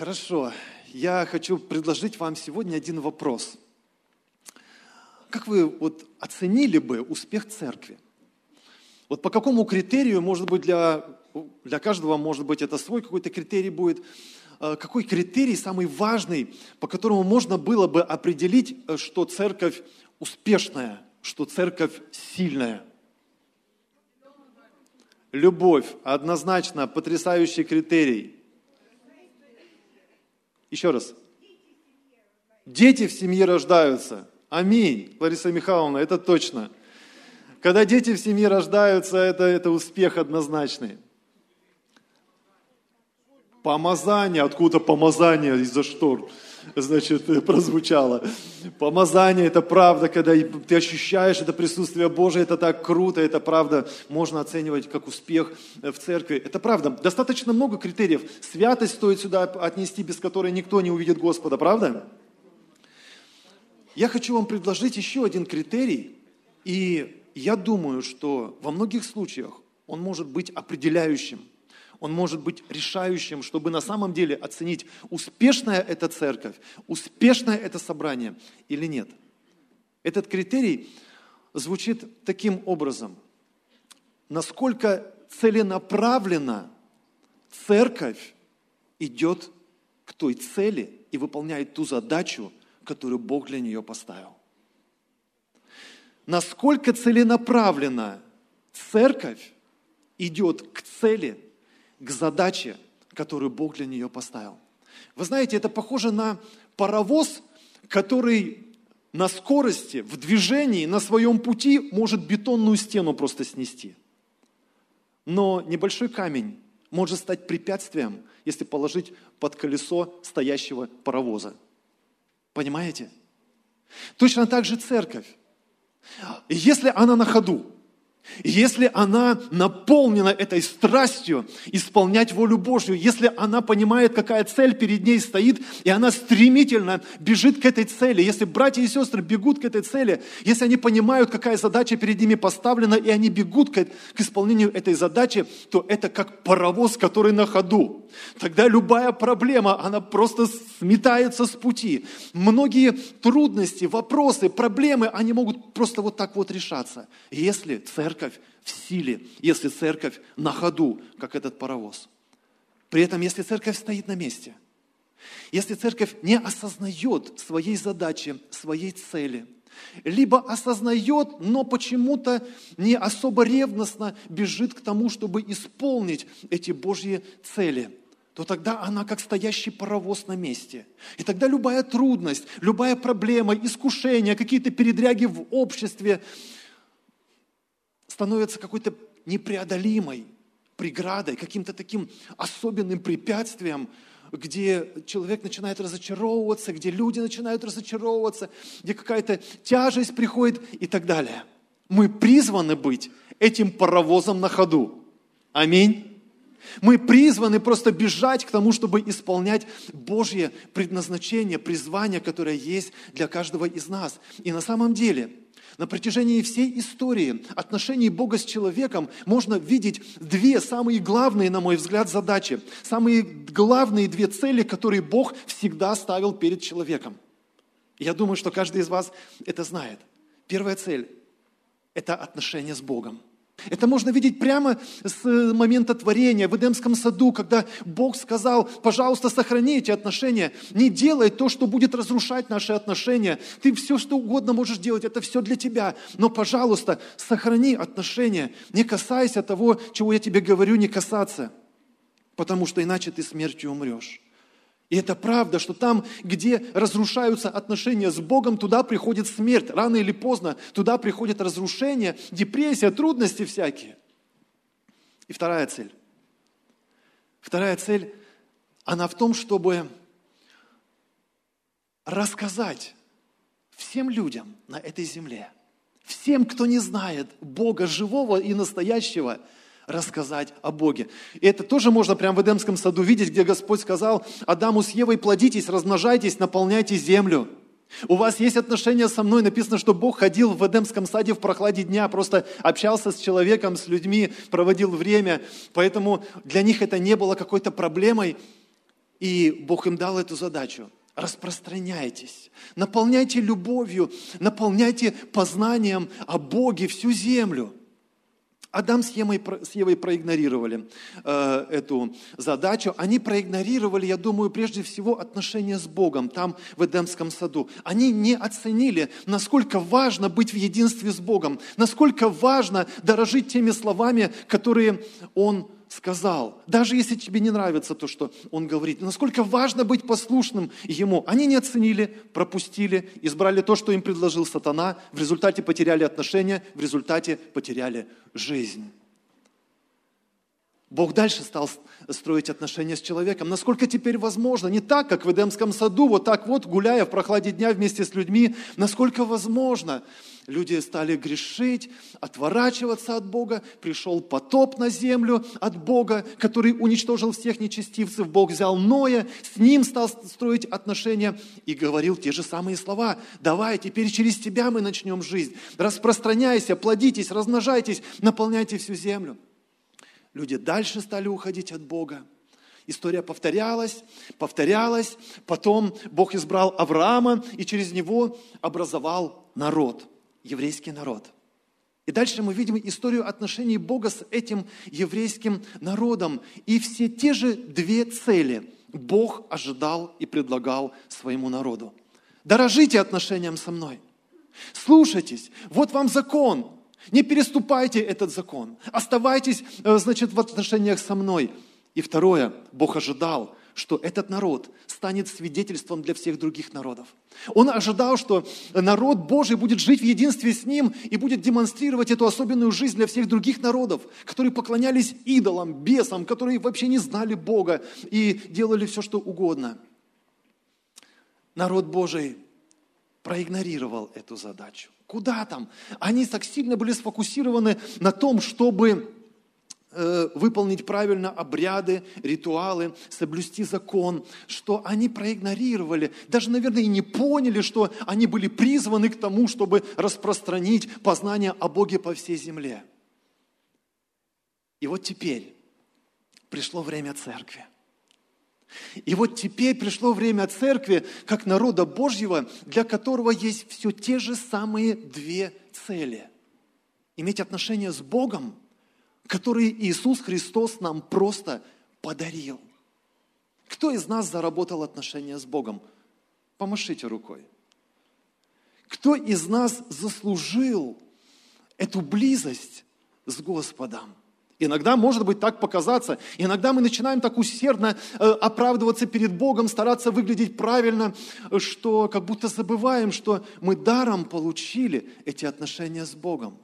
Хорошо. Я хочу предложить вам сегодня один вопрос. Как вы вот оценили бы успех церкви? Вот по какому критерию, может быть, для, для каждого, может быть, это свой какой-то критерий будет, э, какой критерий самый важный, по которому можно было бы определить, э, что церковь успешная, что церковь сильная? Любовь, однозначно, потрясающий критерий. Еще раз. Дети в семье рождаются. Аминь, Лариса Михайловна, это точно. Когда дети в семье рождаются, это, это успех однозначный. Помазание, откуда помазание из-за штор, значит, прозвучало. Помазание – это правда, когда ты ощущаешь это присутствие Божие, это так круто, это правда, можно оценивать как успех в церкви. Это правда. Достаточно много критериев. Святость стоит сюда отнести, без которой никто не увидит Господа, правда? Я хочу вам предложить еще один критерий, и я думаю, что во многих случаях он может быть определяющим, он может быть решающим, чтобы на самом деле оценить, успешная эта церковь, успешное это собрание или нет. Этот критерий звучит таким образом. Насколько целенаправленно церковь идет к той цели и выполняет ту задачу, которую Бог для нее поставил. Насколько целенаправленно церковь идет к цели, к задаче, которую Бог для нее поставил. Вы знаете, это похоже на паровоз, который на скорости, в движении, на своем пути может бетонную стену просто снести. Но небольшой камень может стать препятствием, если положить под колесо стоящего паровоза. Понимаете? Точно так же церковь. Если она на ходу, если она наполнена этой страстью исполнять волю Божью, если она понимает, какая цель перед ней стоит, и она стремительно бежит к этой цели, если братья и сестры бегут к этой цели, если они понимают, какая задача перед ними поставлена, и они бегут к, к исполнению этой задачи, то это как паровоз, который на ходу. Тогда любая проблема, она просто сметается с пути. Многие трудности, вопросы, проблемы, они могут просто вот так вот решаться, если церковь церковь в силе, если церковь на ходу, как этот паровоз. При этом, если церковь стоит на месте, если церковь не осознает своей задачи, своей цели, либо осознает, но почему-то не особо ревностно бежит к тому, чтобы исполнить эти Божьи цели, то тогда она как стоящий паровоз на месте. И тогда любая трудность, любая проблема, искушение, какие-то передряги в обществе, становится какой-то непреодолимой преградой, каким-то таким особенным препятствием, где человек начинает разочаровываться, где люди начинают разочаровываться, где какая-то тяжесть приходит и так далее. Мы призваны быть этим паровозом на ходу. Аминь. Мы призваны просто бежать к тому, чтобы исполнять Божье предназначение, призвание, которое есть для каждого из нас. И на самом деле – на протяжении всей истории отношений Бога с человеком можно видеть две самые главные, на мой взгляд, задачи, самые главные две цели, которые Бог всегда ставил перед человеком. Я думаю, что каждый из вас это знает. Первая цель – это отношения с Богом – это можно видеть прямо с момента творения в Эдемском саду, когда Бог сказал, пожалуйста, сохрани эти отношения, не делай то, что будет разрушать наши отношения. Ты все, что угодно можешь делать, это все для тебя. Но, пожалуйста, сохрани отношения, не касайся того, чего я тебе говорю, не касаться, потому что иначе ты смертью умрешь. И это правда, что там, где разрушаются отношения с Богом, туда приходит смерть. Рано или поздно туда приходит разрушение, депрессия, трудности всякие. И вторая цель. Вторая цель, она в том, чтобы рассказать всем людям на этой земле, всем, кто не знает Бога живого и настоящего – рассказать о Боге. И это тоже можно прямо в Эдемском саду видеть, где Господь сказал Адаму с Евой, плодитесь, размножайтесь, наполняйте землю. У вас есть отношения со мной, написано, что Бог ходил в Эдемском саде в прохладе дня, просто общался с человеком, с людьми, проводил время, поэтому для них это не было какой-то проблемой. И Бог им дал эту задачу. Распространяйтесь, наполняйте любовью, наполняйте познанием о Боге всю землю – Адам с Евой, с Евой проигнорировали э, эту задачу. Они проигнорировали, я думаю, прежде всего отношения с Богом там, в Эдемском саду. Они не оценили, насколько важно быть в единстве с Богом, насколько важно дорожить теми словами, которые Он сказал, даже если тебе не нравится то, что он говорит, насколько важно быть послушным ему. Они не оценили, пропустили, избрали то, что им предложил сатана, в результате потеряли отношения, в результате потеряли жизнь. Бог дальше стал строить отношения с человеком. Насколько теперь возможно? Не так, как в Эдемском саду, вот так вот, гуляя в прохладе дня вместе с людьми. Насколько возможно? Люди стали грешить, отворачиваться от Бога. Пришел потоп на землю от Бога, который уничтожил всех нечестивцев. Бог взял Ноя, с ним стал строить отношения и говорил те же самые слова. Давай, теперь через тебя мы начнем жизнь. Распространяйся, плодитесь, размножайтесь, наполняйте всю землю. Люди дальше стали уходить от Бога. История повторялась, повторялась. Потом Бог избрал Авраама и через него образовал народ, еврейский народ. И дальше мы видим историю отношений Бога с этим еврейским народом. И все те же две цели Бог ожидал и предлагал своему народу. Дорожите отношениям со мной. Слушайтесь, вот вам закон, не переступайте этот закон. Оставайтесь, э, значит, в отношениях со мной. И второе, Бог ожидал, что этот народ станет свидетельством для всех других народов. Он ожидал, что народ Божий будет жить в единстве с Ним и будет демонстрировать эту особенную жизнь для всех других народов, которые поклонялись идолам, бесам, которые вообще не знали Бога и делали все, что угодно. Народ Божий проигнорировал эту задачу. Куда там? Они так сильно были сфокусированы на том, чтобы выполнить правильно обряды, ритуалы, соблюсти закон, что они проигнорировали, даже, наверное, и не поняли, что они были призваны к тому, чтобы распространить познание о Боге по всей земле. И вот теперь пришло время церкви. И вот теперь пришло время церкви, как народа Божьего, для которого есть все те же самые две цели. Иметь отношения с Богом, которые Иисус Христос нам просто подарил. Кто из нас заработал отношения с Богом? Помашите рукой. Кто из нас заслужил эту близость с Господом? Иногда может быть так показаться. Иногда мы начинаем так усердно э, оправдываться перед Богом, стараться выглядеть правильно, что как будто забываем, что мы даром получили эти отношения с Богом.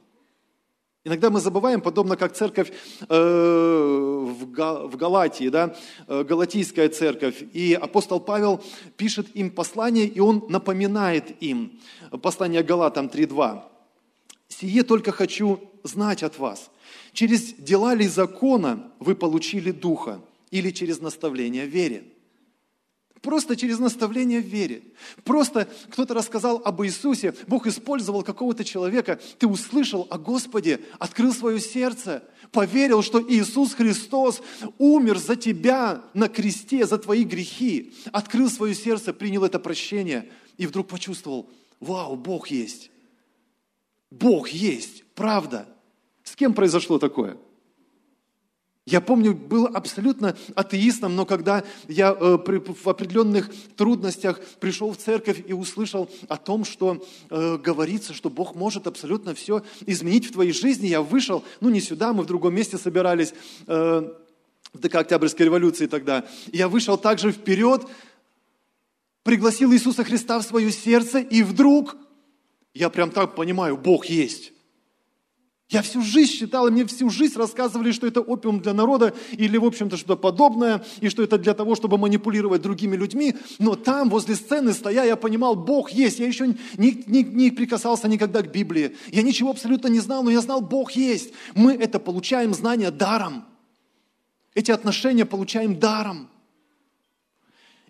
Иногда мы забываем, подобно как церковь э, в, Галатии, да, э, Галатийская церковь. И апостол Павел пишет им послание, и он напоминает им. Послание Галатам 3.2. «Сие только хочу знать от вас, Через дела ли закона вы получили Духа или через наставление в вере? Просто через наставление в вере. Просто кто-то рассказал об Иисусе, Бог использовал какого-то человека, ты услышал о Господе, открыл свое сердце, поверил, что Иисус Христос умер за тебя на кресте, за твои грехи, открыл свое сердце, принял это прощение и вдруг почувствовал, вау, Бог есть. Бог есть, правда. С кем произошло такое? Я помню, был абсолютно атеистом, но когда я э, в определенных трудностях пришел в церковь и услышал о том, что э, говорится, что Бог может абсолютно все изменить в твоей жизни, я вышел, ну не сюда, мы в другом месте собирались, э, в ДК Октябрьской революции тогда. Я вышел также вперед, пригласил Иисуса Христа в свое сердце, и вдруг я прям так понимаю, Бог есть. Я всю жизнь считал, и мне всю жизнь рассказывали, что это опиум для народа или, в общем-то, что-то подобное, и что это для того, чтобы манипулировать другими людьми. Но там, возле сцены, стоя, я понимал, Бог есть. Я еще не, не, не прикасался никогда к Библии. Я ничего абсолютно не знал, но я знал, Бог есть. Мы это получаем знания даром. Эти отношения получаем даром.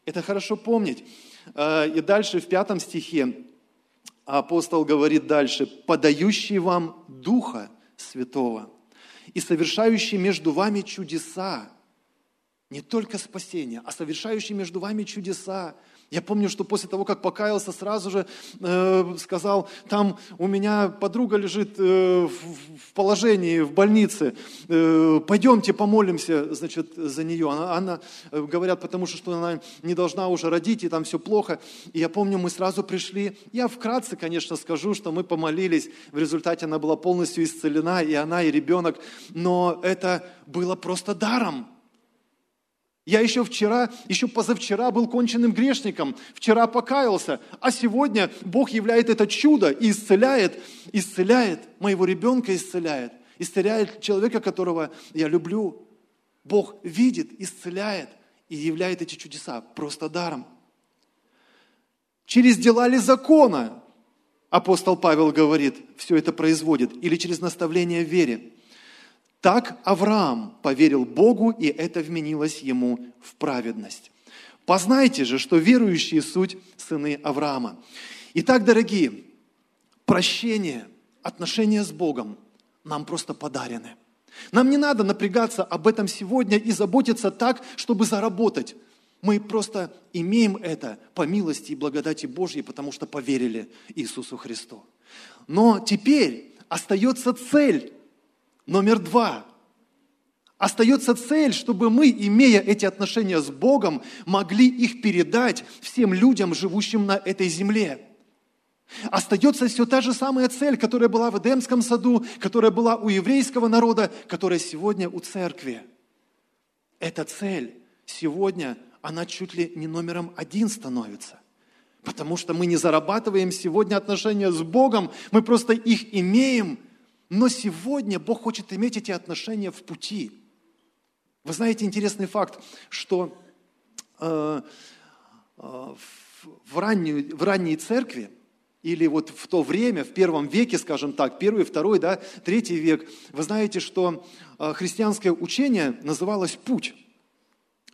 Это хорошо помнить. Э, и дальше в пятом стихе а апостол говорит дальше, подающий вам Духа Святого и совершающий между вами чудеса. Не только спасение, а совершающий между вами чудеса. Я помню, что после того, как покаялся, сразу же э, сказал, там у меня подруга лежит э, в, в положении, в больнице, э, пойдемте помолимся, значит, за нее. Она, она, э, говорят, потому что, что она не должна уже родить, и там все плохо. И я помню, мы сразу пришли. Я вкратце, конечно, скажу, что мы помолились. В результате она была полностью исцелена, и она, и ребенок. Но это было просто даром. Я еще вчера, еще позавчера был конченным грешником, вчера покаялся, а сегодня Бог являет это чудо и исцеляет, исцеляет, моего ребенка исцеляет, исцеляет человека, которого я люблю. Бог видит, исцеляет и являет эти чудеса просто даром. Через дела ли закона, апостол Павел говорит, все это производит, или через наставление в вере. Так Авраам поверил Богу, и это вменилось ему в праведность. Познайте же, что верующие суть сыны Авраама. Итак, дорогие, прощение, отношения с Богом нам просто подарены. Нам не надо напрягаться об этом сегодня и заботиться так, чтобы заработать. Мы просто имеем это по милости и благодати Божьей, потому что поверили Иисусу Христу. Но теперь остается цель Номер два. Остается цель, чтобы мы, имея эти отношения с Богом, могли их передать всем людям, живущим на этой земле. Остается все та же самая цель, которая была в Эдемском саду, которая была у еврейского народа, которая сегодня у церкви. Эта цель сегодня, она чуть ли не номером один становится. Потому что мы не зарабатываем сегодня отношения с Богом, мы просто их имеем – но сегодня Бог хочет иметь эти отношения в пути. Вы знаете интересный факт, что э, э, в, раннюю, в ранней церкви, или вот в то время, в первом веке, скажем так, первый, второй, да, третий век, вы знаете, что э, христианское учение называлось «путь».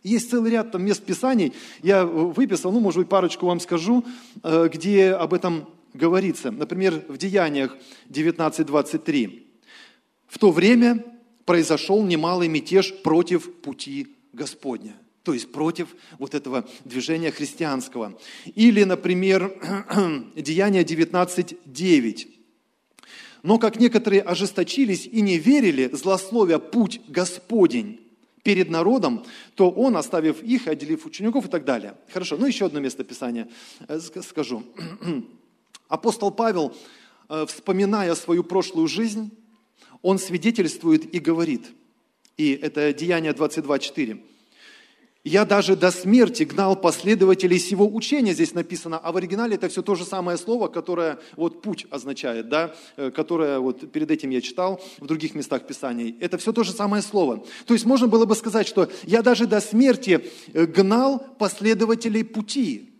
Есть целый ряд там мест Писаний, я выписал, ну, может быть, парочку вам скажу, э, где об этом говорится, например, в Деяниях 19.23. В то время произошел немалый мятеж против пути Господня, то есть против вот этого движения христианского. Или, например, Деяния 19.9. Но как некоторые ожесточились и не верили, злословия путь Господень перед народом, то он, оставив их, отделив учеников и так далее. Хорошо, ну еще одно место Писания э, скажу. Апостол Павел, э, вспоминая свою прошлую жизнь, он свидетельствует и говорит, и это Деяние 22.4, «Я даже до смерти гнал последователей сего учения», здесь написано, а в оригинале это все то же самое слово, которое вот «путь» означает, да, э, которое вот перед этим я читал в других местах Писаний. Это все то же самое слово. То есть можно было бы сказать, что «я даже до смерти э, гнал последователей пути».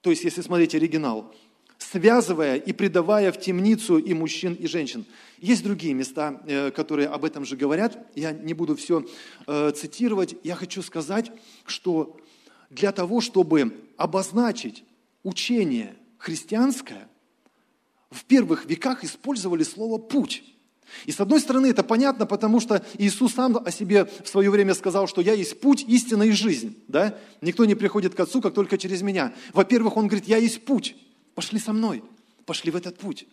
То есть, если смотреть оригинал – связывая и предавая в темницу и мужчин, и женщин. Есть другие места, э, которые об этом же говорят. Я не буду все э, цитировать. Я хочу сказать, что для того, чтобы обозначить учение христианское, в первых веках использовали слово «путь». И с одной стороны это понятно, потому что Иисус сам о себе в свое время сказал, что я есть путь, истина и жизнь. Да? Никто не приходит к Отцу, как только через меня. Во-первых, Он говорит, я есть путь. Пошли со мной, пошли в этот путь.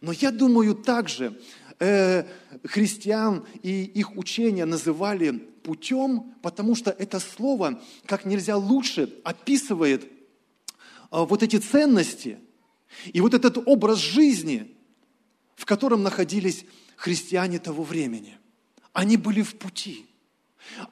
Но я думаю, также э, христиан и их учения называли путем, потому что это слово как нельзя лучше описывает э, вот эти ценности и вот этот образ жизни, в котором находились христиане того времени. Они были в пути.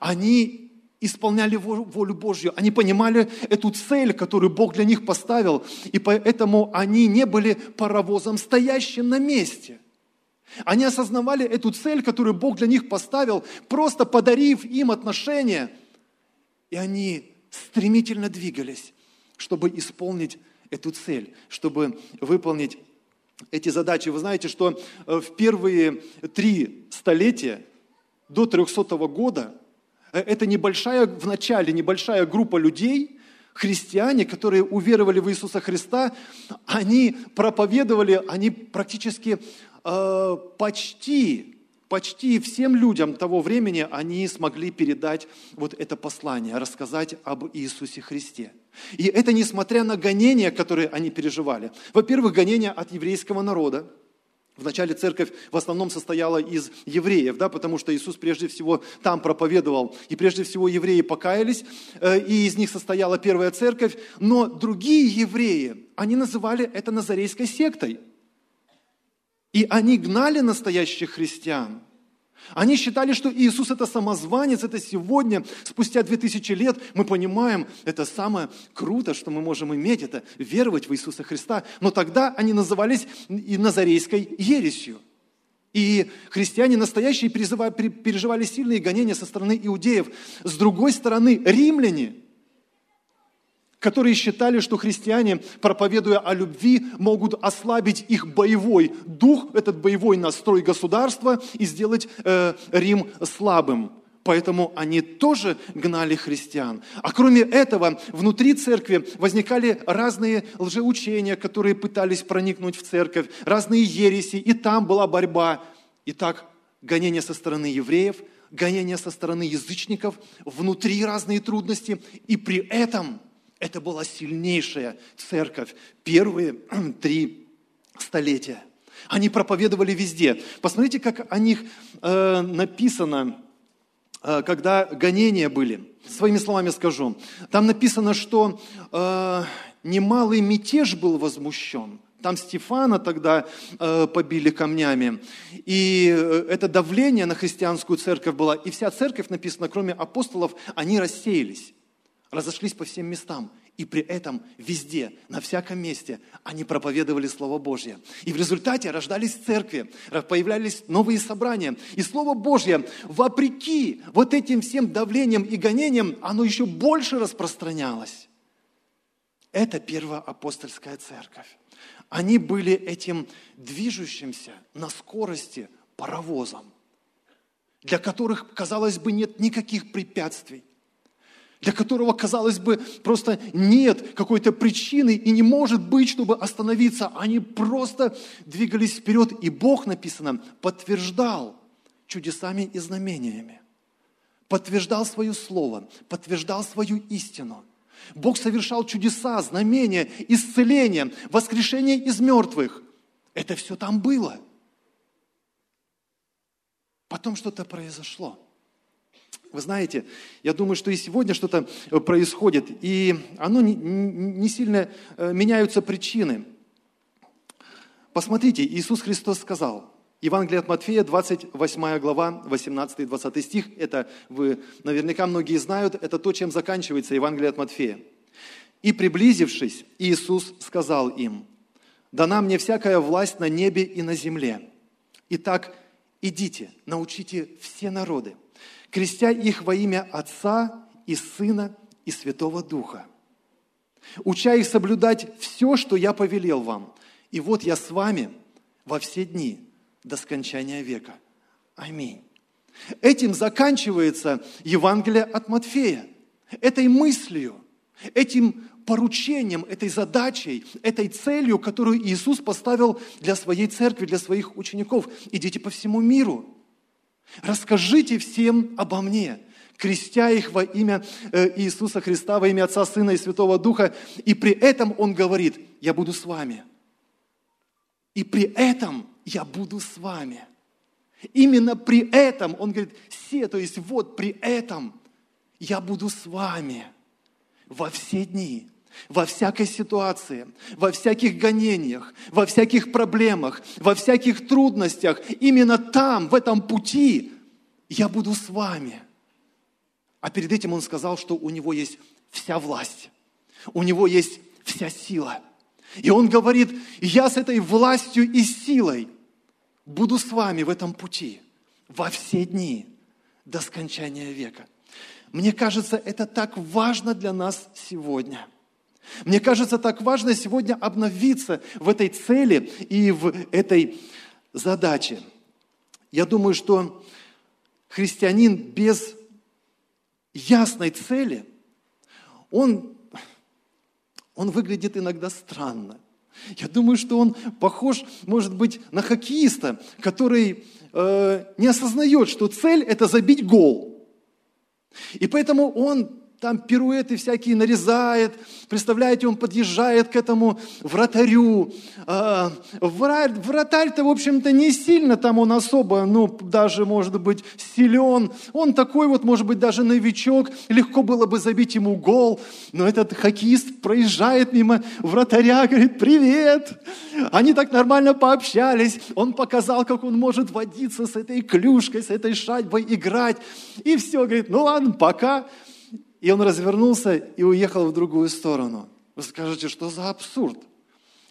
Они исполняли волю Божью, они понимали эту цель, которую Бог для них поставил, и поэтому они не были паровозом, стоящим на месте. Они осознавали эту цель, которую Бог для них поставил, просто подарив им отношения, и они стремительно двигались, чтобы исполнить эту цель, чтобы выполнить эти задачи. Вы знаете, что э, в первые три столетия до 300 года – это небольшая, в начале небольшая группа людей, христиане, которые уверовали в Иисуса Христа, они проповедовали, они практически э, почти почти всем людям того времени они смогли передать вот это послание, рассказать об Иисусе Христе. И это несмотря на гонения, которые они переживали. Во-первых, гонения от еврейского народа. Вначале церковь в основном состояла из евреев, да, потому что Иисус прежде всего там проповедовал, и прежде всего евреи покаялись, э, и из них состояла первая церковь, но другие евреи, они называли это назарейской сектой – и они гнали настоящих христиан. Они считали, что Иисус это самозванец, это сегодня, спустя две тысячи лет, мы понимаем, это самое круто, что мы можем иметь, это веровать в Иисуса Христа. Но тогда они назывались и назарейской ересью. И христиане настоящие переживали сильные гонения со стороны иудеев. С другой стороны, римляне – которые считали, что христиане, проповедуя о любви, могут ослабить их боевой дух, этот боевой настрой государства и сделать э, Рим слабым. Поэтому они тоже гнали христиан. А кроме этого, внутри церкви возникали разные лжеучения, которые пытались проникнуть в церковь, разные ереси, и там была борьба. Итак, гонения со стороны евреев, гонения со стороны язычников, внутри разные трудности, и при этом – это была сильнейшая церковь первые три столетия. Они проповедовали везде. Посмотрите, как о них э, написано, э, когда гонения были. Своими словами скажу. Там написано, что э, немалый мятеж был возмущен. Там Стефана тогда э, побили камнями. И э, это давление на христианскую церковь было. И вся церковь, написано, кроме апостолов, они рассеялись разошлись по всем местам. И при этом везде, на всяком месте они проповедовали Слово Божье. И в результате рождались церкви, появлялись новые собрания. И Слово Божье, вопреки вот этим всем давлениям и гонениям, оно еще больше распространялось. Это первая апостольская церковь. Они были этим движущимся на скорости паровозом, для которых, казалось бы, нет никаких препятствий – для которого, казалось бы, просто нет какой-то причины и не может быть, чтобы остановиться. Они просто двигались вперед, и Бог, написано, подтверждал чудесами и знамениями, подтверждал свое слово, подтверждал свою истину. Бог совершал чудеса, знамения, исцеления, воскрешение из мертвых. Это все там было. Потом что-то произошло – вы знаете, я думаю, что и сегодня что-то э, происходит, и оно не, не сильно э, меняются причины. Посмотрите, Иисус Христос сказал, Евангелие от Матфея, 28 глава, 18 и 20 стих, это вы наверняка многие знают, это то, чем заканчивается Евангелие от Матфея. «И приблизившись, Иисус сказал им, «Дана мне всякая власть на небе и на земле. Итак, идите, научите все народы, крестя их во имя Отца и Сына и Святого Духа, уча их соблюдать все, что я повелел вам. И вот я с вами во все дни до скончания века. Аминь. Этим заканчивается Евангелие от Матфея. Этой мыслью, этим поручением, этой задачей, этой целью, которую Иисус поставил для своей церкви, для своих учеников. Идите по всему миру – Расскажите всем обо мне, крестя их во имя э, Иисуса Христа, во имя Отца, Сына и Святого Духа. И при этом Он говорит, я буду с вами. И при этом я буду с вами. Именно при этом, Он говорит, все, то есть вот при этом я буду с вами во все дни во всякой ситуации, во всяких гонениях, во всяких проблемах, во всяких трудностях, именно там, в этом пути, я буду с вами. А перед этим он сказал, что у него есть вся власть, у него есть вся сила. И он говорит, я с этой властью и силой буду с вами в этом пути во все дни до скончания века. Мне кажется, это так важно для нас сегодня – мне кажется, так важно сегодня обновиться в этой цели и в этой задаче. Я думаю, что христианин без ясной цели, он, он выглядит иногда странно. Я думаю, что он похож, может быть, на хоккеиста, который э, не осознает, что цель – это забить гол. И поэтому он там пируэты всякие нарезает. Представляете, он подъезжает к этому вратарю. А, вратарь-то, в общем-то, не сильно там он особо, ну, даже, может быть, силен. Он такой вот, может быть, даже новичок. Легко было бы забить ему гол. Но этот хоккеист проезжает мимо вратаря, говорит, привет. Они так нормально пообщались. Он показал, как он может водиться с этой клюшкой, с этой шайбой, играть. И все, говорит, ну ладно, пока. И он развернулся и уехал в другую сторону. Вы скажете, что за абсурд?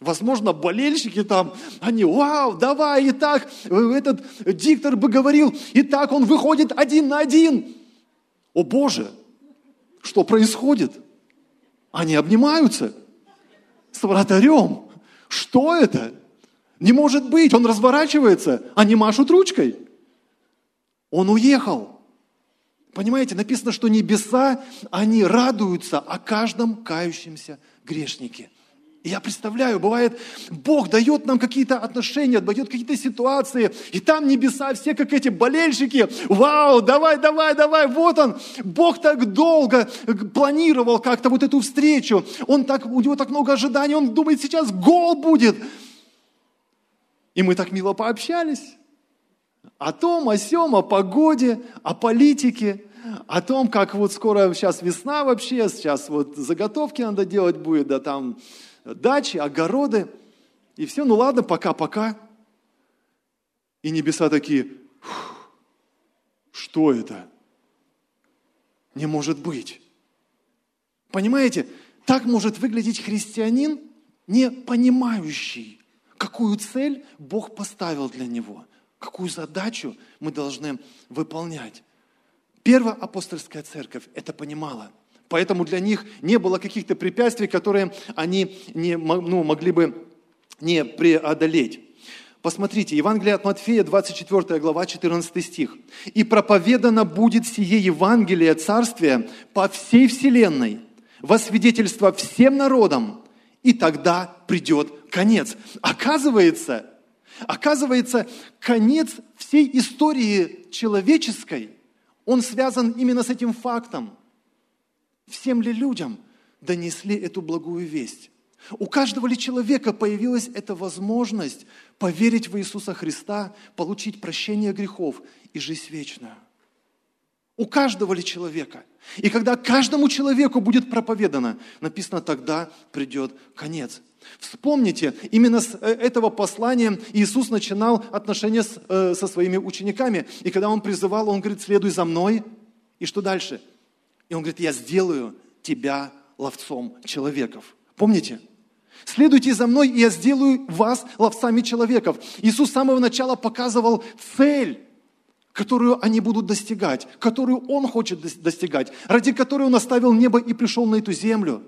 Возможно, болельщики там, они, вау, давай, и так, этот диктор бы говорил, и так он выходит один на один. О Боже, что происходит? Они обнимаются с вратарем. Что это? Не может быть, он разворачивается, они машут ручкой. Он уехал. Понимаете, написано, что небеса, они радуются о каждом кающемся грешнике. И я представляю, бывает, Бог дает нам какие-то отношения, дает какие-то ситуации, и там небеса все как эти болельщики, вау, давай, давай, давай, вот он. Бог так долго планировал как-то вот эту встречу, он так, у него так много ожиданий, он думает, сейчас гол будет. И мы так мило пообщались о том, о сем, о погоде, о политике, о том, как вот скоро сейчас весна вообще, сейчас вот заготовки надо делать будет, да там дачи, огороды. И все, ну ладно, пока-пока. И небеса такие, что это? Не может быть. Понимаете, так может выглядеть христианин, не понимающий, какую цель Бог поставил для него – какую задачу мы должны выполнять. Первая апостольская церковь это понимала. Поэтому для них не было каких-то препятствий, которые они не, ну, могли бы не преодолеть. Посмотрите, Евангелие от Матфея, 24 глава, 14 стих. «И проповедано будет сие Евангелие Царствия по всей вселенной, во свидетельство всем народам, и тогда придет конец». Оказывается, Оказывается, конец всей истории человеческой, он связан именно с этим фактом. Всем ли людям донесли эту благую весть? У каждого ли человека появилась эта возможность поверить в Иисуса Христа, получить прощение грехов и жизнь вечную? У каждого ли человека? И когда каждому человеку будет проповедано, написано, тогда придет конец. Вспомните, именно с э, этого послания Иисус начинал отношения с, э, со своими учениками. И когда Он призывал, Он говорит, следуй за мной. И что дальше? И Он говорит, я сделаю тебя ловцом человеков. Помните? Следуйте за мной, и я сделаю вас ловцами человеков. Иисус с самого начала показывал цель, которую они будут достигать, которую Он хочет достигать, ради которой Он оставил небо и пришел на эту землю.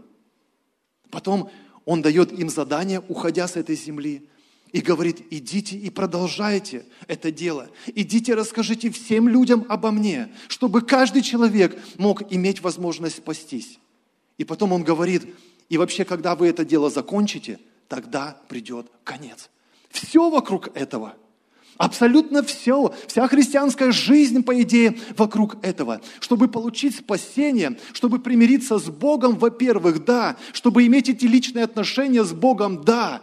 Потом он дает им задание, уходя с этой земли, и говорит, идите и продолжайте это дело. Идите, расскажите всем людям обо мне, чтобы каждый человек мог иметь возможность спастись. И потом он говорит, и вообще, когда вы это дело закончите, тогда придет конец. Все вокруг этого – Абсолютно все, вся христианская жизнь, по идее, вокруг этого. Чтобы получить спасение, чтобы примириться с Богом, во-первых, да. Чтобы иметь эти личные отношения с Богом, да.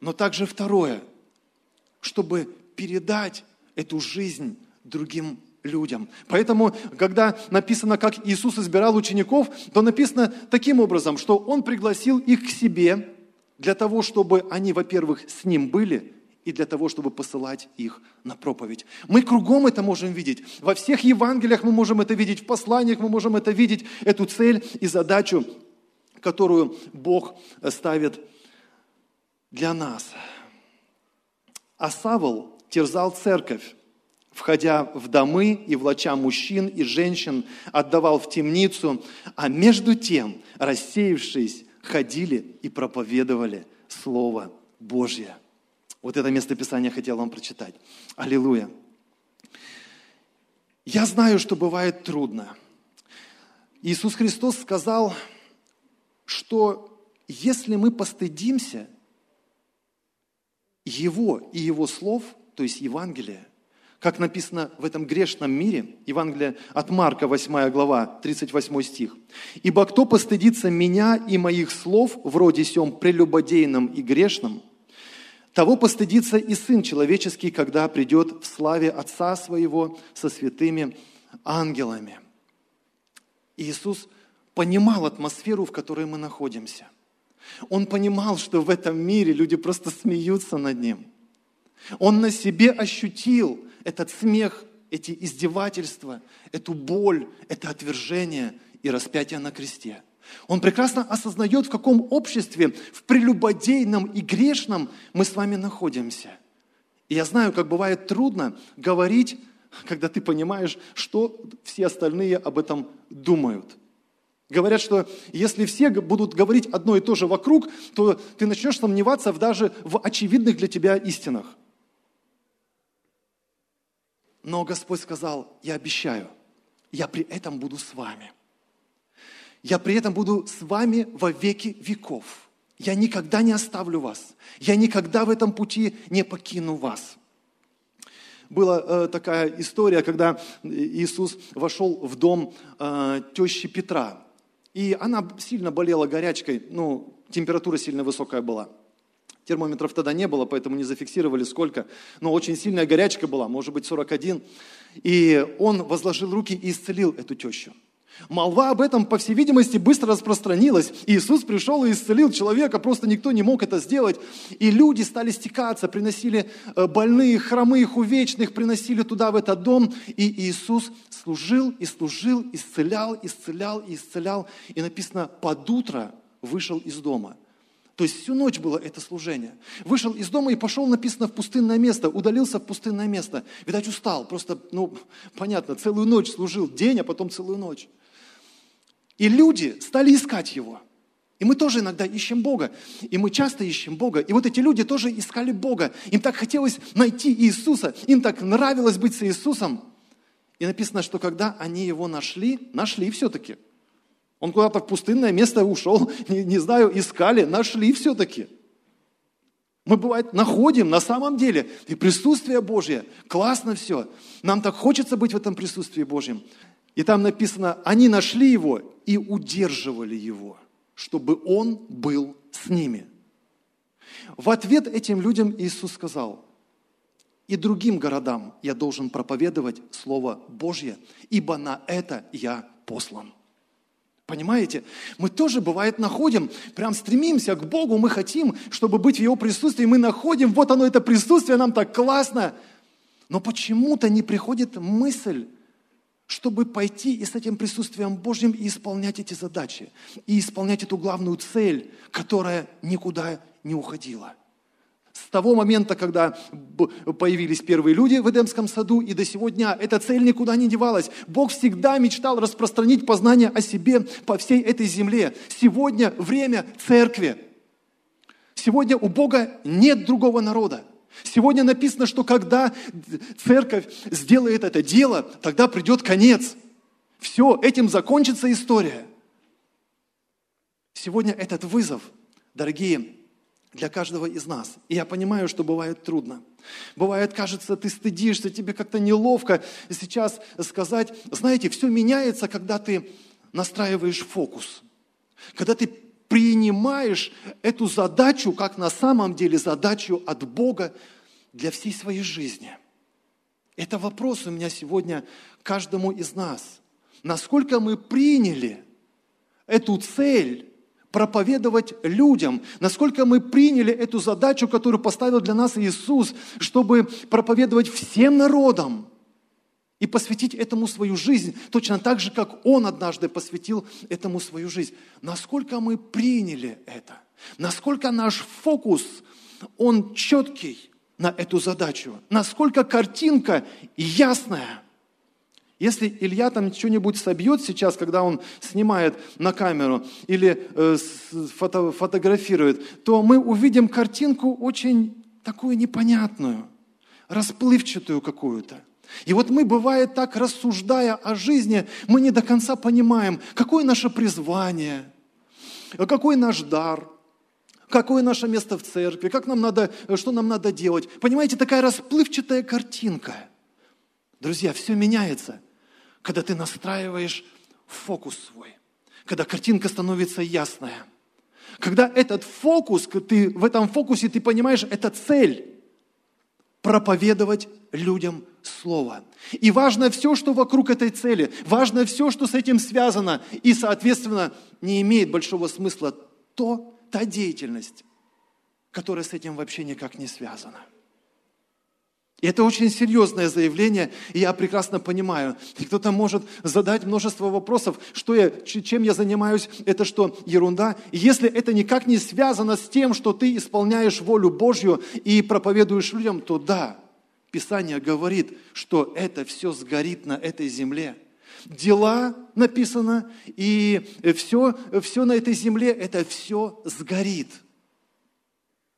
Но также второе, чтобы передать эту жизнь другим людям. Поэтому, когда написано, как Иисус избирал учеников, то написано таким образом, что Он пригласил их к себе для того, чтобы они, во-первых, с Ним были, и для того, чтобы посылать их на проповедь. Мы кругом это можем видеть. Во всех Евангелиях мы можем это видеть, в посланиях мы можем это видеть, эту цель и задачу, которую Бог ставит для нас. А Савол терзал церковь, входя в домы и влача мужчин и женщин, отдавал в темницу, а между тем, рассеявшись, ходили и проповедовали Слово Божье. Вот это место Писания хотел вам прочитать. Аллилуйя. Я знаю, что бывает трудно. Иисус Христос сказал, что если мы постыдимся Его и Его слов, то есть Евангелия, как написано в этом грешном мире, Евангелие от Марка, 8 глава, 38 стих. «Ибо кто постыдится меня и моих слов, вроде сем прелюбодейном и грешном, того постыдится и Сын Человеческий, когда придет в славе Отца Своего со святыми ангелами». Иисус понимал атмосферу, в которой мы находимся. Он понимал, что в этом мире люди просто смеются над Ним. Он на себе ощутил этот смех, эти издевательства, эту боль, это отвержение и распятие на кресте. Он прекрасно осознает, в каком обществе, в прелюбодейном и грешном мы с вами находимся. И я знаю, как бывает трудно говорить, когда ты понимаешь, что все остальные об этом думают. Говорят, что если все будут говорить одно и то же вокруг, то ты начнешь сомневаться в даже в очевидных для тебя истинах. Но Господь сказал, я обещаю, я при этом буду с вами. Я при этом буду с вами во веки веков. Я никогда не оставлю вас. Я никогда в этом пути не покину вас. Была э, такая история, когда Иисус вошел в дом э, тещи Петра. И она сильно болела горячкой, ну, температура сильно высокая была. Термометров тогда не было, поэтому не зафиксировали сколько. Но очень сильная горячка была, может быть 41. И он возложил руки и исцелил эту тещу. Молва об этом, по всей видимости, быстро распространилась. Иисус пришел и исцелил человека, просто никто не мог это сделать. И люди стали стекаться, приносили э, больных, хромых, увечных, приносили туда, в этот дом. И Иисус служил и служил, исцелял, исцелял и исцелял. И написано, под утро вышел из дома – то есть всю ночь было это служение. Вышел из дома и пошел, написано, в пустынное место, удалился в пустынное место. Видать, устал, просто, ну, понятно, целую ночь служил, день, а потом целую ночь. И люди стали искать его. И мы тоже иногда ищем Бога. И мы часто ищем Бога. И вот эти люди тоже искали Бога. Им так хотелось найти Иисуса. Им так нравилось быть с Иисусом. И написано, что когда они его нашли, нашли все-таки – он куда-то в пустынное место ушел, не, не знаю, искали, нашли все-таки. Мы, бывает, находим на самом деле. И присутствие Божье, классно все. Нам так хочется быть в этом присутствии Божьем. И там написано, они нашли его и удерживали его, чтобы он был с ними. В ответ этим людям Иисус сказал, и другим городам я должен проповедовать Слово Божье, ибо на это я послан. Понимаете? Мы тоже, бывает, находим, прям стремимся к Богу, мы хотим, чтобы быть в Его присутствии, мы находим, вот оно, это присутствие, нам так классно. Но почему-то не приходит мысль, чтобы пойти и с этим присутствием Божьим и исполнять эти задачи, и исполнять эту главную цель, которая никуда не уходила. С того момента, когда появились первые люди в Эдемском саду, и до сегодня эта цель никуда не девалась. Бог всегда мечтал распространить познание о себе по всей этой земле. Сегодня время церкви. Сегодня у Бога нет другого народа. Сегодня написано, что когда церковь сделает это дело, тогда придет конец. Все, этим закончится история. Сегодня этот вызов, дорогие для каждого из нас. И я понимаю, что бывает трудно. Бывает, кажется, ты стыдишься, тебе как-то неловко сейчас сказать. Знаете, все меняется, когда ты настраиваешь фокус. Когда ты принимаешь эту задачу, как на самом деле задачу от Бога для всей своей жизни. Это вопрос у меня сегодня каждому из нас. Насколько мы приняли эту цель, проповедовать людям, насколько мы приняли эту задачу, которую поставил для нас Иисус, чтобы проповедовать всем народам и посвятить этому свою жизнь, точно так же, как Он однажды посвятил этому свою жизнь. Насколько мы приняли это, насколько наш фокус, он четкий на эту задачу, насколько картинка ясная – если Илья там что-нибудь собьет сейчас, когда он снимает на камеру или э, фото, фотографирует, то мы увидим картинку очень такую непонятную, расплывчатую какую-то. И вот мы, бывает так, рассуждая о жизни, мы не до конца понимаем, какое наше призвание, какой наш дар, какое наше место в церкви, как нам надо, что нам надо делать. Понимаете, такая расплывчатая картинка. Друзья, все меняется, когда ты настраиваешь фокус свой, когда картинка становится ясная. Когда этот фокус, ты, в этом фокусе ты понимаешь, это цель – проповедовать людям Слово. И важно все, что вокруг этой цели, важно все, что с этим связано, и, соответственно, не имеет большого смысла то, та деятельность, которая с этим вообще никак не связана. И это очень серьезное заявление, и я прекрасно понимаю. И кто-то может задать множество вопросов, что я, чем я занимаюсь, это что, ерунда? Если это никак не связано с тем, что ты исполняешь волю Божью и проповедуешь людям, то да, Писание говорит, что это все сгорит на этой земле. Дела написано, и все, все на этой земле, это все сгорит.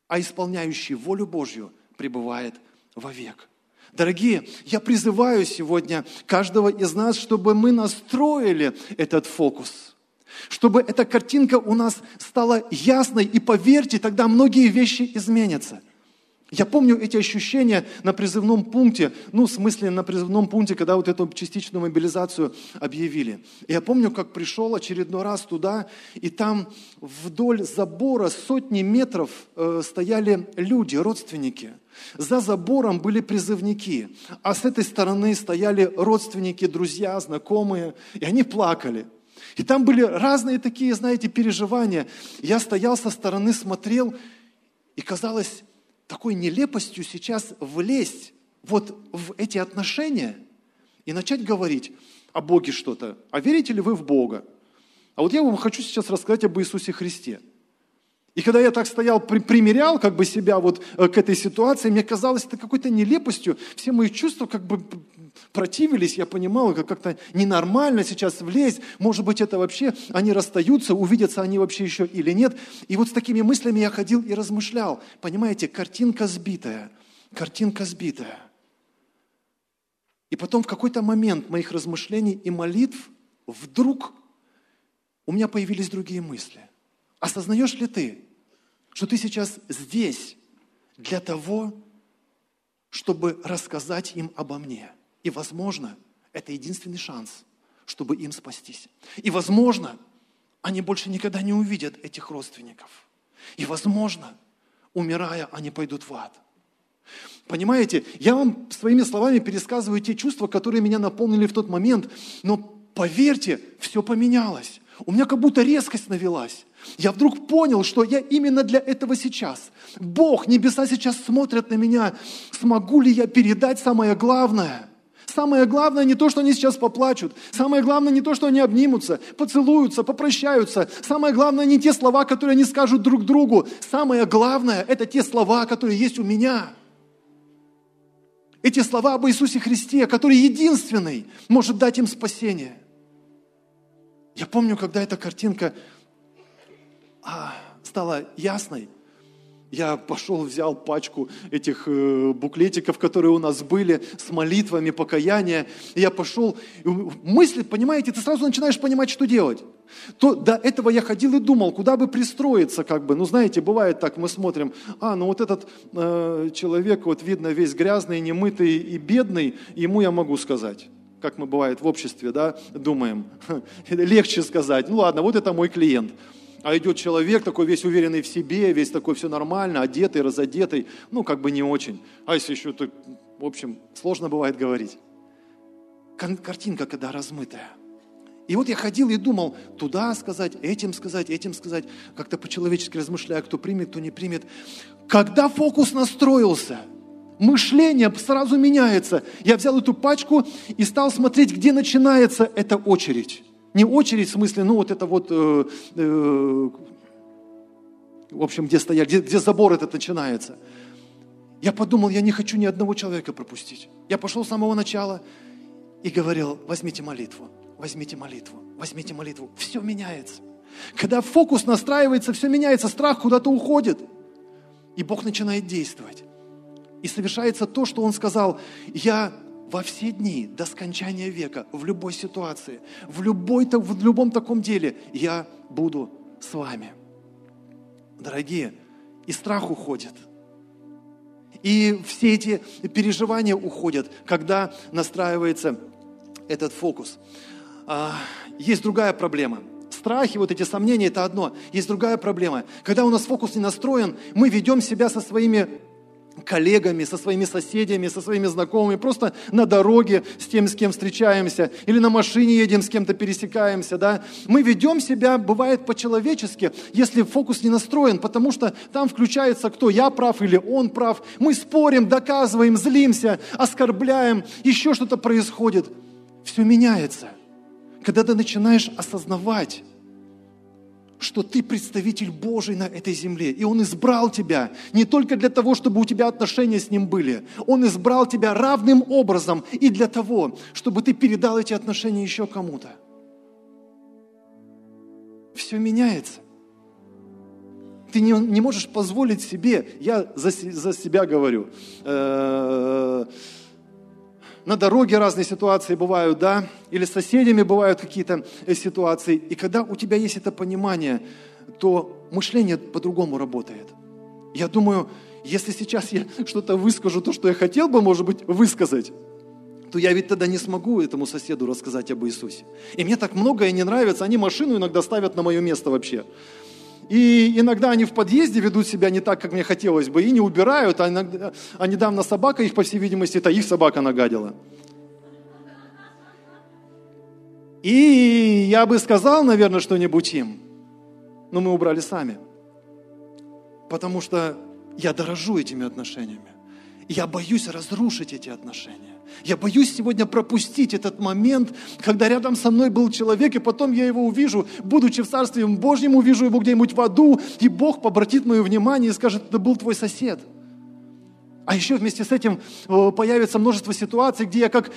А исполняющий волю Божью пребывает вовек. Дорогие, я призываю сегодня каждого из нас, чтобы мы настроили этот фокус, чтобы эта картинка у нас стала ясной, и поверьте, тогда многие вещи изменятся – я помню эти ощущения на призывном пункте, ну, в смысле на призывном пункте, когда вот эту частичную мобилизацию объявили. Я помню, как пришел очередной раз туда, и там вдоль забора сотни метров э, стояли люди, родственники. За забором были призывники, а с этой стороны стояли родственники, друзья, знакомые, и они плакали. И там были разные такие, знаете, переживания. Я стоял со стороны, смотрел, и казалось, такой нелепостью сейчас влезть вот в эти отношения и начать говорить о Боге что-то. А верите ли вы в Бога? А вот я вам хочу сейчас рассказать об Иисусе Христе. И когда я так стоял, примерял как бы себя вот э, к этой ситуации, мне казалось это какой-то нелепостью. Все мои чувства как бы противились, я понимал, как как-то ненормально сейчас влезть, может быть, это вообще, они расстаются, увидятся они вообще еще или нет. И вот с такими мыслями я ходил и размышлял. Понимаете, картинка сбитая, картинка сбитая. И потом в какой-то момент моих размышлений и молитв вдруг у меня появились другие мысли. Осознаешь ли ты, что ты сейчас здесь для того, чтобы рассказать им обо мне – и, возможно, это единственный шанс, чтобы им спастись. И, возможно, они больше никогда не увидят этих родственников. И, возможно, умирая, они пойдут в ад. Понимаете, я вам своими словами пересказываю те чувства, которые меня наполнили в тот момент, но поверьте, все поменялось. У меня как будто резкость навелась. Я вдруг понял, что я именно для этого сейчас. Бог, небеса сейчас смотрят на меня. Смогу ли я передать самое главное – Самое главное не то, что они сейчас поплачут. Самое главное не то, что они обнимутся, поцелуются, попрощаются. Самое главное не те слова, которые они скажут друг другу. Самое главное – это те слова, которые есть у меня. Эти слова об Иисусе Христе, который единственный может дать им спасение. Я помню, когда эта картинка а, стала ясной, я пошел, взял пачку этих э, буклетиков, которые у нас были, с молитвами покаяния. я пошел, мысли, понимаете, ты сразу начинаешь понимать, что делать. То, до этого я ходил и думал, куда бы пристроиться, как бы. Ну, знаете, бывает так, мы смотрим, а, ну вот этот э, человек, вот видно, весь грязный, немытый и бедный, ему я могу сказать как мы бывает в обществе, да, думаем, легче сказать, ну ладно, вот это мой клиент. А идет человек такой весь уверенный в себе, весь такой все нормально, одетый, разодетый, ну как бы не очень. А если еще так, в общем, сложно бывает говорить. Картинка, когда размытая. И вот я ходил и думал, туда сказать, этим сказать, этим сказать, как-то по-человечески размышляя, кто примет, кто не примет. Когда фокус настроился, мышление сразу меняется. Я взял эту пачку и стал смотреть, где начинается эта очередь. Не очередь в смысле, ну вот это вот, э, э, в общем, где стояли, где, где забор этот начинается. Я подумал, я не хочу ни одного человека пропустить. Я пошел с самого начала и говорил, возьмите молитву, возьмите молитву, возьмите молитву. Все меняется. Когда фокус настраивается, все меняется, страх куда-то уходит. И Бог начинает действовать. И совершается то, что Он сказал, я во все дни до скончания века, в любой ситуации, в, любой, в любом таком деле, я буду с вами. дорогие, и страх уходит. И все эти переживания уходят, когда настраивается этот фокус. А, есть другая проблема. Страхи, вот эти сомнения, это одно. Есть другая проблема. Когда у нас фокус не настроен, мы ведем себя со своими коллегами, со своими соседями, со своими знакомыми, просто на дороге с тем, с кем встречаемся, или на машине едем, с кем-то пересекаемся, да. Мы ведем себя, бывает, по-человечески, если фокус не настроен, потому что там включается кто, я прав или он прав. Мы спорим, доказываем, злимся, оскорбляем, еще что-то происходит. Все меняется. Когда ты начинаешь осознавать, что ты представитель Божий на этой земле. И Он избрал тебя не только для того, чтобы у тебя отношения с Ним были. Он избрал тебя равным образом и для того, чтобы ты передал эти отношения еще кому-то. Все меняется. Ты не, не можешь позволить себе, я за, за себя говорю, э, на дороге разные ситуации бывают, да, или с соседями бывают какие-то э, ситуации. И когда у тебя есть это понимание, то мышление по-другому работает. Я думаю, если сейчас я что-то выскажу, то, что я хотел бы, может быть, высказать, то я ведь тогда не смогу этому соседу рассказать об Иисусе. И мне так многое не нравится, они машину иногда ставят на мое место вообще. И иногда они в подъезде ведут себя не так, как мне хотелось бы, и не убирают, а, иногда, а недавно собака их, по всей видимости, это их собака нагадила. И я бы сказал, наверное, что-нибудь им, но мы убрали сами. Потому что я дорожу этими отношениями. Я боюсь разрушить эти отношения. Я боюсь сегодня пропустить этот момент, когда рядом со мной был человек, и потом я его увижу, будучи в Царстве Божьем, увижу его где-нибудь в аду, и Бог обратит мое внимание и скажет, это был твой сосед. А еще вместе с этим э, появится множество ситуаций, где я как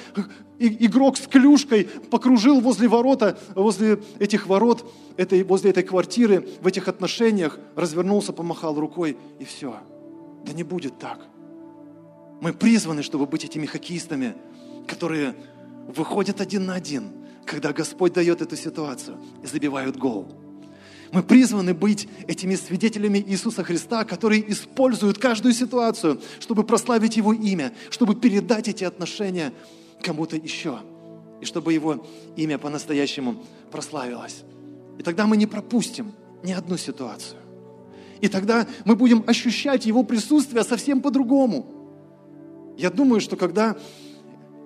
игрок с клюшкой покружил возле ворота, возле этих ворот, этой, возле этой квартиры, в этих отношениях, развернулся, помахал рукой, и все. Да не будет так. Мы призваны, чтобы быть этими хоккеистами, которые выходят один на один, когда Господь дает эту ситуацию и забивают гол. Мы призваны быть этими свидетелями Иисуса Христа, которые используют каждую ситуацию, чтобы прославить Его имя, чтобы передать эти отношения кому-то еще, и чтобы Его имя по-настоящему прославилось. И тогда мы не пропустим ни одну ситуацию. И тогда мы будем ощущать Его присутствие совсем по-другому – я думаю, что когда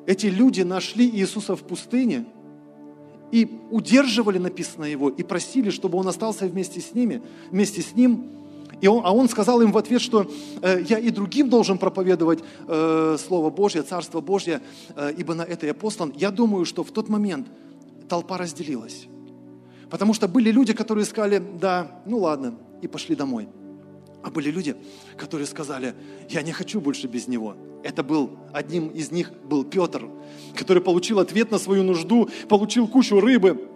эти люди нашли Иисуса в пустыне и удерживали, написано его, и просили, чтобы он остался вместе с ними, вместе с ним, и он, а он сказал им в ответ, что э, я и другим должен проповедовать э, Слово Божье, Царство Божье, э, ибо на это я послан. Я думаю, что в тот момент толпа разделилась. Потому что были люди, которые сказали, да, ну ладно, и пошли домой. А были люди, которые сказали, я не хочу больше без него. Это был, одним из них был Петр, который получил ответ на свою нужду, получил кучу рыбы,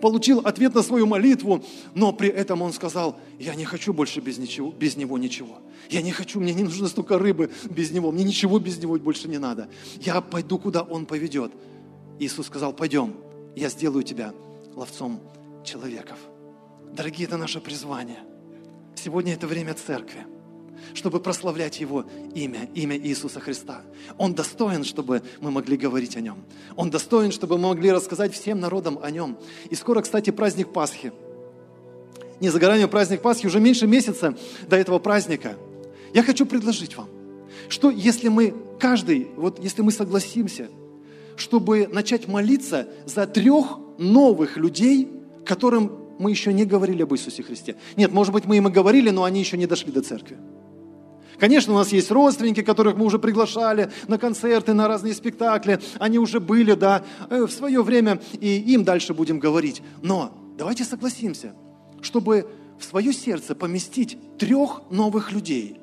получил ответ на свою молитву, но при этом он сказал, я не хочу больше без, ничего, без него ничего. Я не хочу, мне не нужно столько рыбы без него, мне ничего без него больше не надо. Я пойду, куда он поведет. Иисус сказал, пойдем, я сделаю тебя ловцом человеков. Дорогие, это наше призвание – Сегодня это время церкви, чтобы прославлять Его имя, имя Иисуса Христа. Он достоин, чтобы мы могли говорить о Нем. Он достоин, чтобы мы могли рассказать всем народам о Нем. И скоро, кстати, праздник Пасхи. Не за горами праздник Пасхи, уже меньше месяца до этого праздника. Я хочу предложить вам, что если мы, каждый, вот если мы согласимся, чтобы начать молиться за трех новых людей, которым мы еще не говорили об Иисусе Христе. Нет, может быть, мы им и говорили, но они еще не дошли до церкви. Конечно, у нас есть родственники, которых мы уже приглашали на концерты, на разные спектакли. Они уже были, да, э, в свое время, и им дальше будем говорить. Но давайте согласимся, чтобы в свое сердце поместить трех новых людей,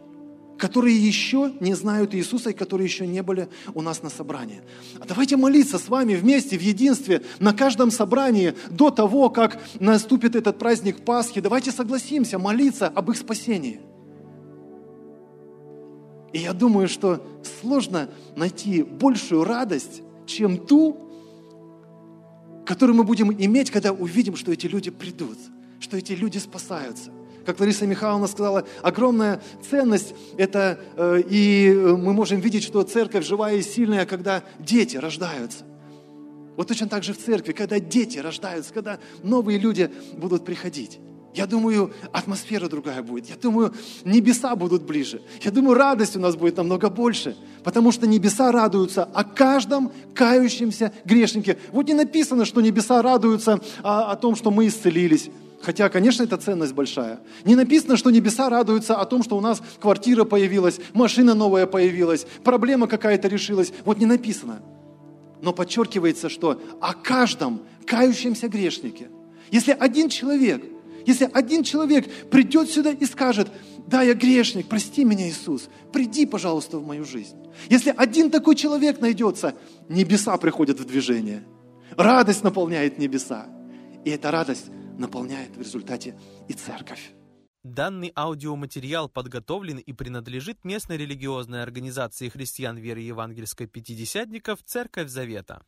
которые еще не знают Иисуса и которые еще не были у нас на собрании. А давайте молиться с вами вместе в единстве на каждом собрании до того, как наступит этот праздник Пасхи. Давайте согласимся молиться об их спасении. И я думаю, что сложно найти большую радость, чем ту, которую мы будем иметь, когда увидим, что эти люди придут, что эти люди спасаются, как Лариса Михайловна сказала, огромная ценность – это, э, и мы можем видеть, что церковь живая и сильная, когда дети рождаются. Вот точно так же в церкви, когда дети рождаются, когда новые люди будут приходить. Я думаю, атмосфера другая будет. Я думаю, небеса будут ближе. Я думаю, радость у нас будет намного больше. Потому что небеса радуются о каждом кающемся грешнике. Вот не написано, что небеса радуются о, о том, что мы исцелились. Хотя, конечно, это ценность большая. Не написано, что небеса радуются о том, что у нас квартира появилась, машина новая появилась, проблема какая-то решилась. Вот не написано. Но подчеркивается, что о каждом кающемся грешнике. Если один человек – если один человек придет сюда и скажет, да, я грешник, прости меня, Иисус, приди, пожалуйста, в мою жизнь. Если один такой человек найдется, небеса приходят в движение. Радость наполняет небеса. И эта радость наполняет в результате и церковь. Данный аудиоматериал подготовлен и принадлежит местной религиозной организации христиан веры евангельской пятидесятников «Церковь Завета».